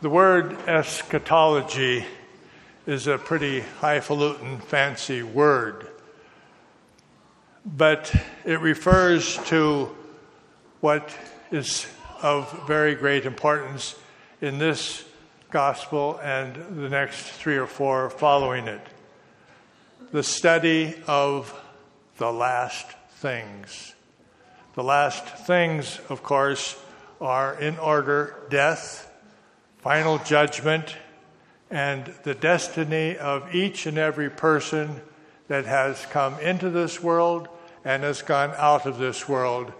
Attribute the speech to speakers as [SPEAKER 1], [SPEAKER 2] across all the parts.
[SPEAKER 1] The word eschatology is a pretty highfalutin, fancy word, but it refers to what is of very great importance in this gospel and the next three or four following it the study of the last things. The last things, of course, are in order death, final judgment, and the destiny of each and every person that has come into this world and has gone out of this world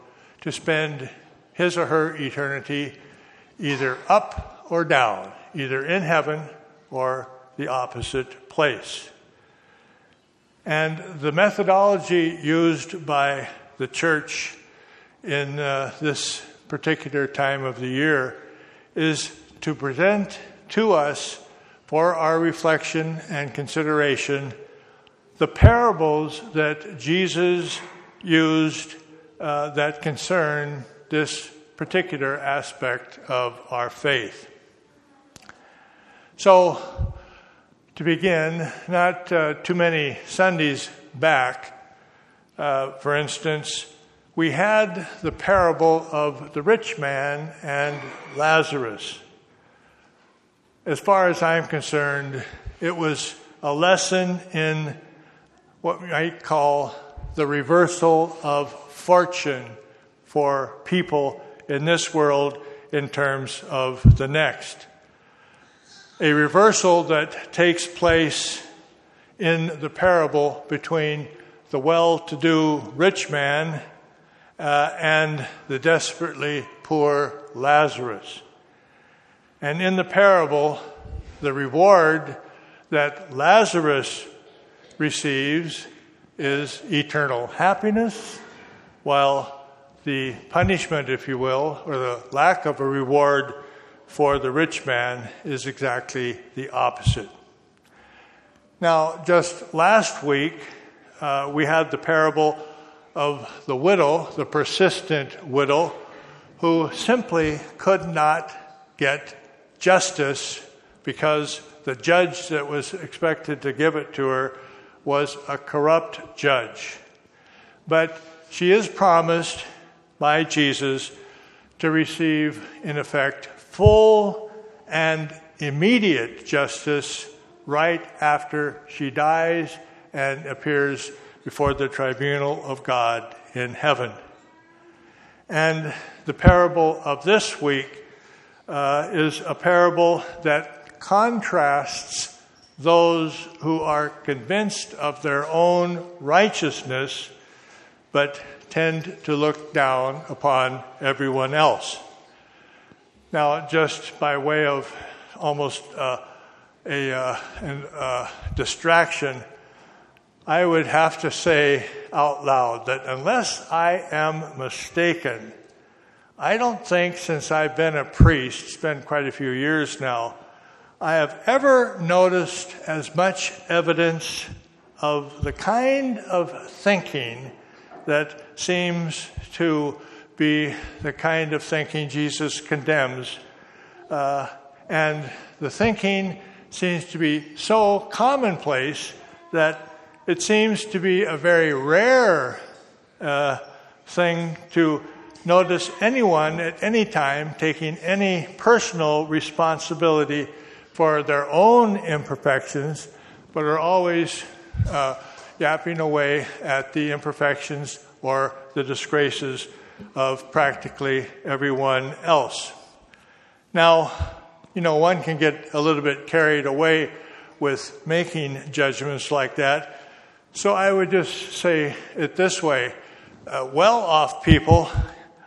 [SPEAKER 1] to spend his or her eternity either up or down, either in heaven or the opposite place. And the methodology used by the church in uh, this particular time of the year is to present to us for our reflection and consideration the parables that Jesus used uh, that concern this particular aspect of our faith. So, to begin, not uh, too many Sundays back, uh, for instance, we had the parable of the rich man and Lazarus. As far as I'm concerned, it was a lesson in what we might call the reversal of fortune for people in this world in terms of the next. A reversal that takes place in the parable between the well to do rich man uh, and the desperately poor Lazarus. And in the parable, the reward that Lazarus receives is eternal happiness, while the punishment, if you will, or the lack of a reward for the rich man is exactly the opposite. Now, just last week, uh, we had the parable of the widow, the persistent widow, who simply could not get justice because the judge that was expected to give it to her was a corrupt judge. But she is promised by Jesus to receive, in effect, full and immediate justice right after she dies and appears before the tribunal of God in heaven. And the parable of this week uh, is a parable that contrasts those who are convinced of their own righteousness but tend to look down upon everyone else. Now, just by way of almost uh, a uh, an, uh, distraction, I would have to say out loud that unless I am mistaken, I don't think since I've been a priest, it's been quite a few years now, I have ever noticed as much evidence of the kind of thinking that seems to be the kind of thinking Jesus condemns. Uh, and the thinking seems to be so commonplace that it seems to be a very rare uh, thing to notice anyone at any time taking any personal responsibility for their own imperfections, but are always uh, yapping away at the imperfections or the disgraces of practically everyone else. Now, you know, one can get a little bit carried away with making judgments like that so I would just say it this way uh, well off people,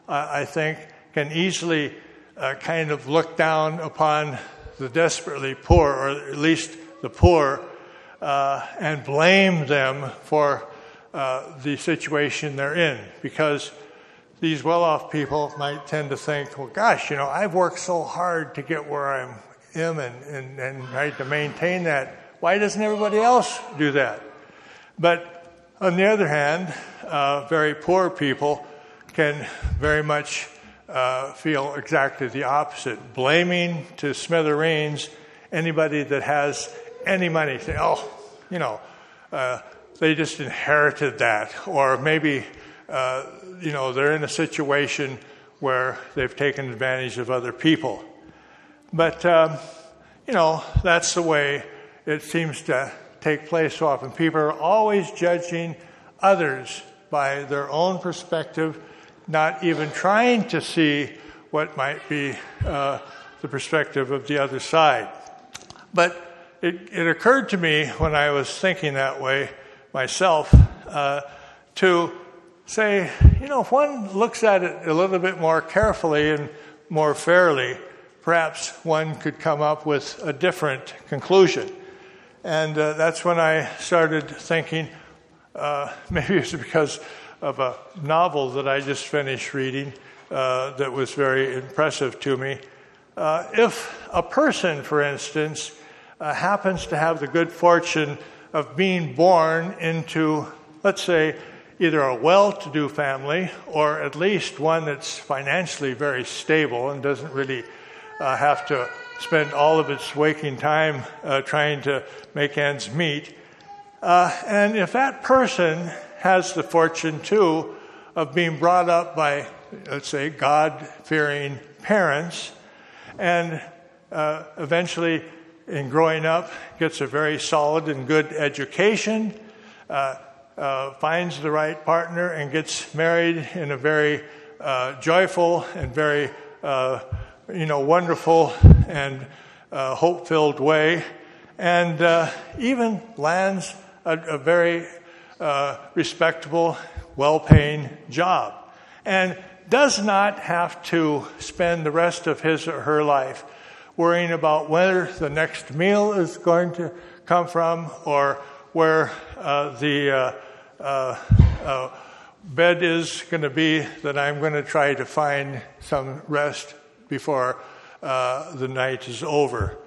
[SPEAKER 1] uh, I think, can easily uh, kind of look down upon the desperately poor, or at least the poor, uh, and blame them for uh, the situation they're in. Because these well off people might tend to think, well, gosh, you know, I've worked so hard to get where I am and, and, and try to maintain that. Why doesn't everybody else do that? But on the other hand, uh, very poor people can very much uh, feel exactly the opposite, blaming to smithereens anybody that has any money. Say, oh, you know, uh, they just inherited that, or maybe, uh, you know, they're in a situation where they've taken advantage of other people. But, um, you know, that's the way it seems to take place often. People are always judging others by their own perspective, not even trying to see what might be uh, the perspective of the other side. But it, it, occurred to me when I was thinking that way myself uh, to say, you know, if one looks at it a little bit more carefully and more fairly, perhaps one could come up with a different conclusion. And uh, that's when I started thinking, uh, maybe it's because of a novel that I just finished reading uh, that was very impressive to me. Uh, if a person, for instance, uh, happens to have the good fortune of being born into, let's say, either a well to do family or at least one that's financially very stable and doesn't really uh, have to spend all of its waking time uh, trying to make ends meet. Uh, and if that person has the fortune, too, of being brought up by, let's say, God fearing parents, and uh, eventually, in growing up, gets a very solid and good education, uh, uh, finds the right partner, and gets married in a very uh, joyful and very you know, wonderful and uh, hope filled way, and uh, even lands a, a very uh, respectable, well paying job, and does not have to spend the rest of his or her life worrying about where the next meal is going to come from or where uh, the uh, uh, bed is going to be that I'm going to try to find some rest before uh, the night is over.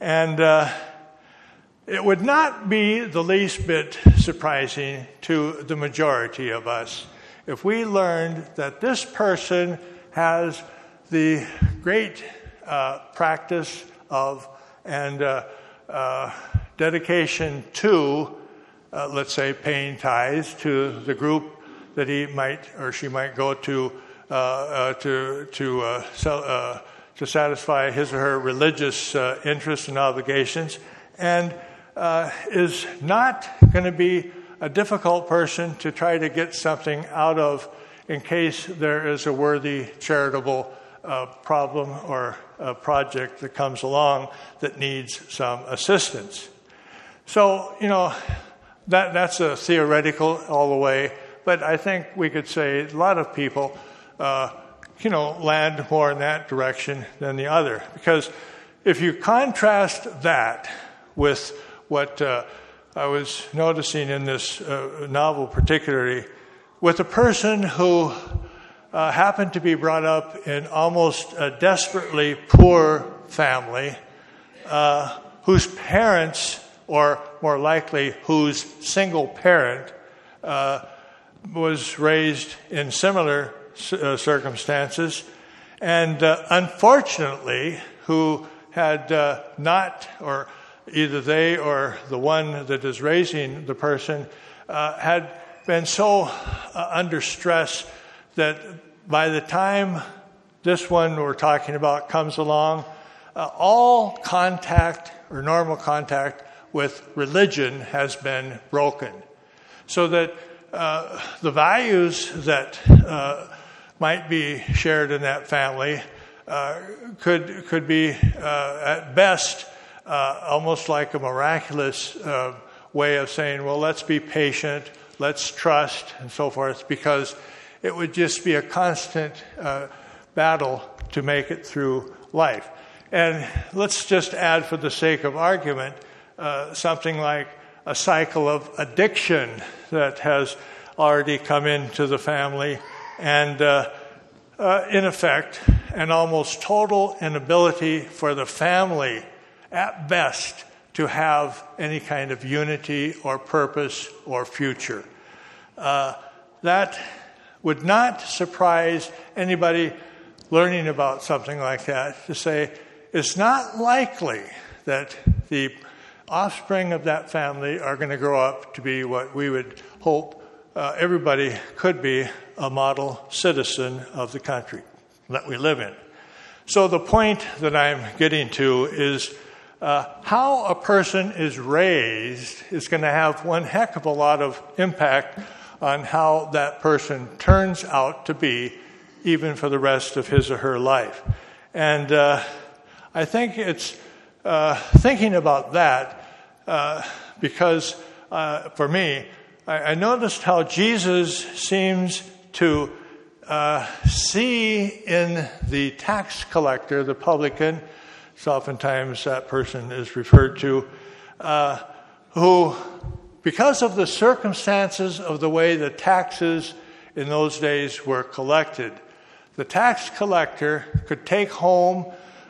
[SPEAKER 1] And uh, it would not be the least bit surprising to the majority of us if we learned that this person has the great uh, practice of and uh, uh, dedication to, uh, let's say, paying tithes to the group that he might or she might go to uh, uh, to to sell, to satisfy his or her religious interests and obligations, and is not going to be a difficult person to try to get something out of in case there is a worthy charitable uh, problem or a project that comes along that needs some assistance. So, you know, that, that's a theoretical all the way, but I think we could say a lot of people uh, you know, land more in that direction than the other. Because if you contrast that with what uh, I was noticing in this uh, novel, particularly, with a person who uh, happened to be brought up in almost a desperately poor family, uh, whose parents, or more likely, whose single parent, uh, was raised in similar uh, circumstances, and unfortunately, who had not, or either they or the one that is raising the person, uh, had been so uh, under stress that by the time this one we're talking about comes along, uh, all contact or normal contact with religion has been broken. So that the values that might be shared in that family uh, could could be uh, at best uh, almost like a miraculous uh, way of saying, well, let's be patient, let's trust, and so forth, because it would just be a constant uh, battle to make it through life. And let's just add, for the sake of argument, uh, something like a cycle of addiction that has already come into the family and uh, uh, in effect, an almost total inability for the family, at best, to have any kind of unity or purpose or future. Uh, that would not surprise anybody learning about something like that to say it's not likely that the offspring of that family are going to grow up to be what we would hope uh, everybody could be a model citizen of the country that we live in. So, the point that I'm getting to is uh, how a person is raised is going to have one heck of a lot of impact on how that person turns out to be, even for the rest of his or her life. And uh, I think it's uh, thinking about that uh, because uh, for me, I, I, noticed how Jesus seems to uh, see in the tax collector, the publican, so oftentimes that person is referred to, uh, who, because of the circumstances of the way the taxes in those days were collected, the tax collector could take home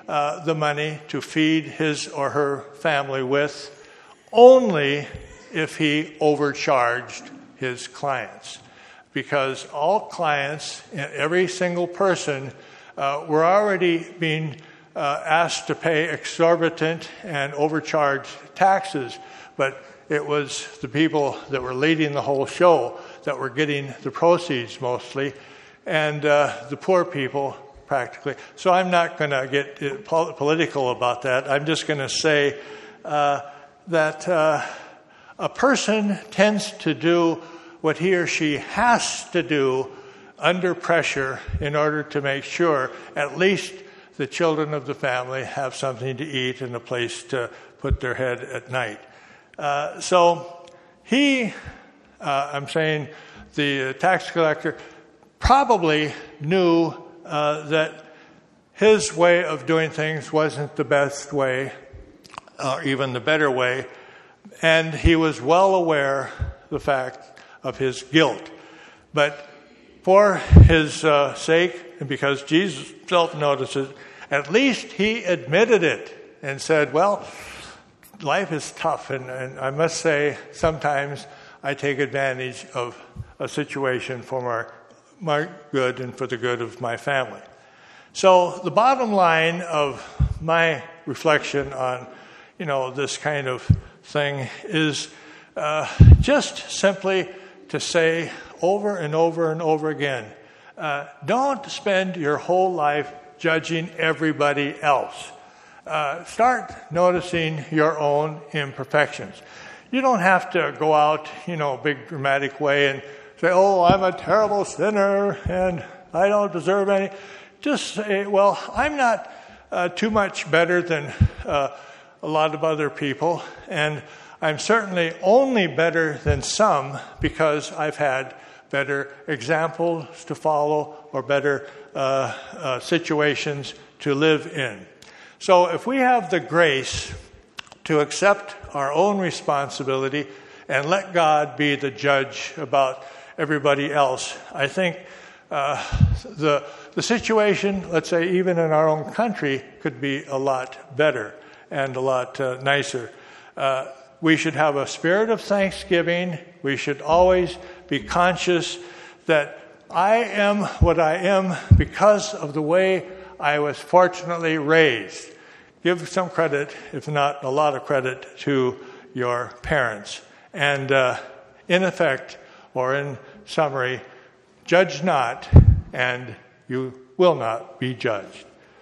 [SPEAKER 1] uh, the money to feed his or her family with only if he overcharged his clients. Because all clients, every single person, uh, were already being uh, asked to pay exorbitant and overcharged taxes, but it was the people that were leading the whole show that were getting the proceeds mostly, and uh, the poor people practically. So I'm not going to get uh, political about that. I'm just going to say uh, that uh, a person tends to do what he or she has to do under pressure in order to make sure at least the children of the family have something to eat and a place to put their head at night. Uh, so he, uh, I'm saying, the tax collector probably knew uh, that his way of doing things wasn't the best way or even the better way, and he was well aware the fact of his guilt. But for his uh, sake, and because Jesus himself notices, at least he admitted it and said, Well, life is tough, and, and I must say, sometimes I take advantage of a situation for my my good and for the good of my family. So the bottom line of my reflection on, you know, this kind of thing is uh, just simply to say over and over and over again, uh, don't spend your whole life judging everybody else. Uh, start noticing your own imperfections. You don't have to go out, you know, big dramatic way and say, oh, I'm a terrible sinner and I don't deserve any. Just say, well, I'm not uh, too much better than uh, a lot of other people, and I'm certainly only better than some because I've had better examples to follow or better uh, uh situations to live in. So if we have the grace to accept our own responsibility and let God be the judge about everybody else. I think uh, the, the situation, let's say, even in our own country, could be a lot better and a lot uh, nicer. We should have a spirit of thanksgiving. We should always be conscious that I am what I am because of the way I was fortunately raised. Give some credit, if not a lot of credit, to your parents. And uh, in effect, or in summary, judge not, and you will not be judged.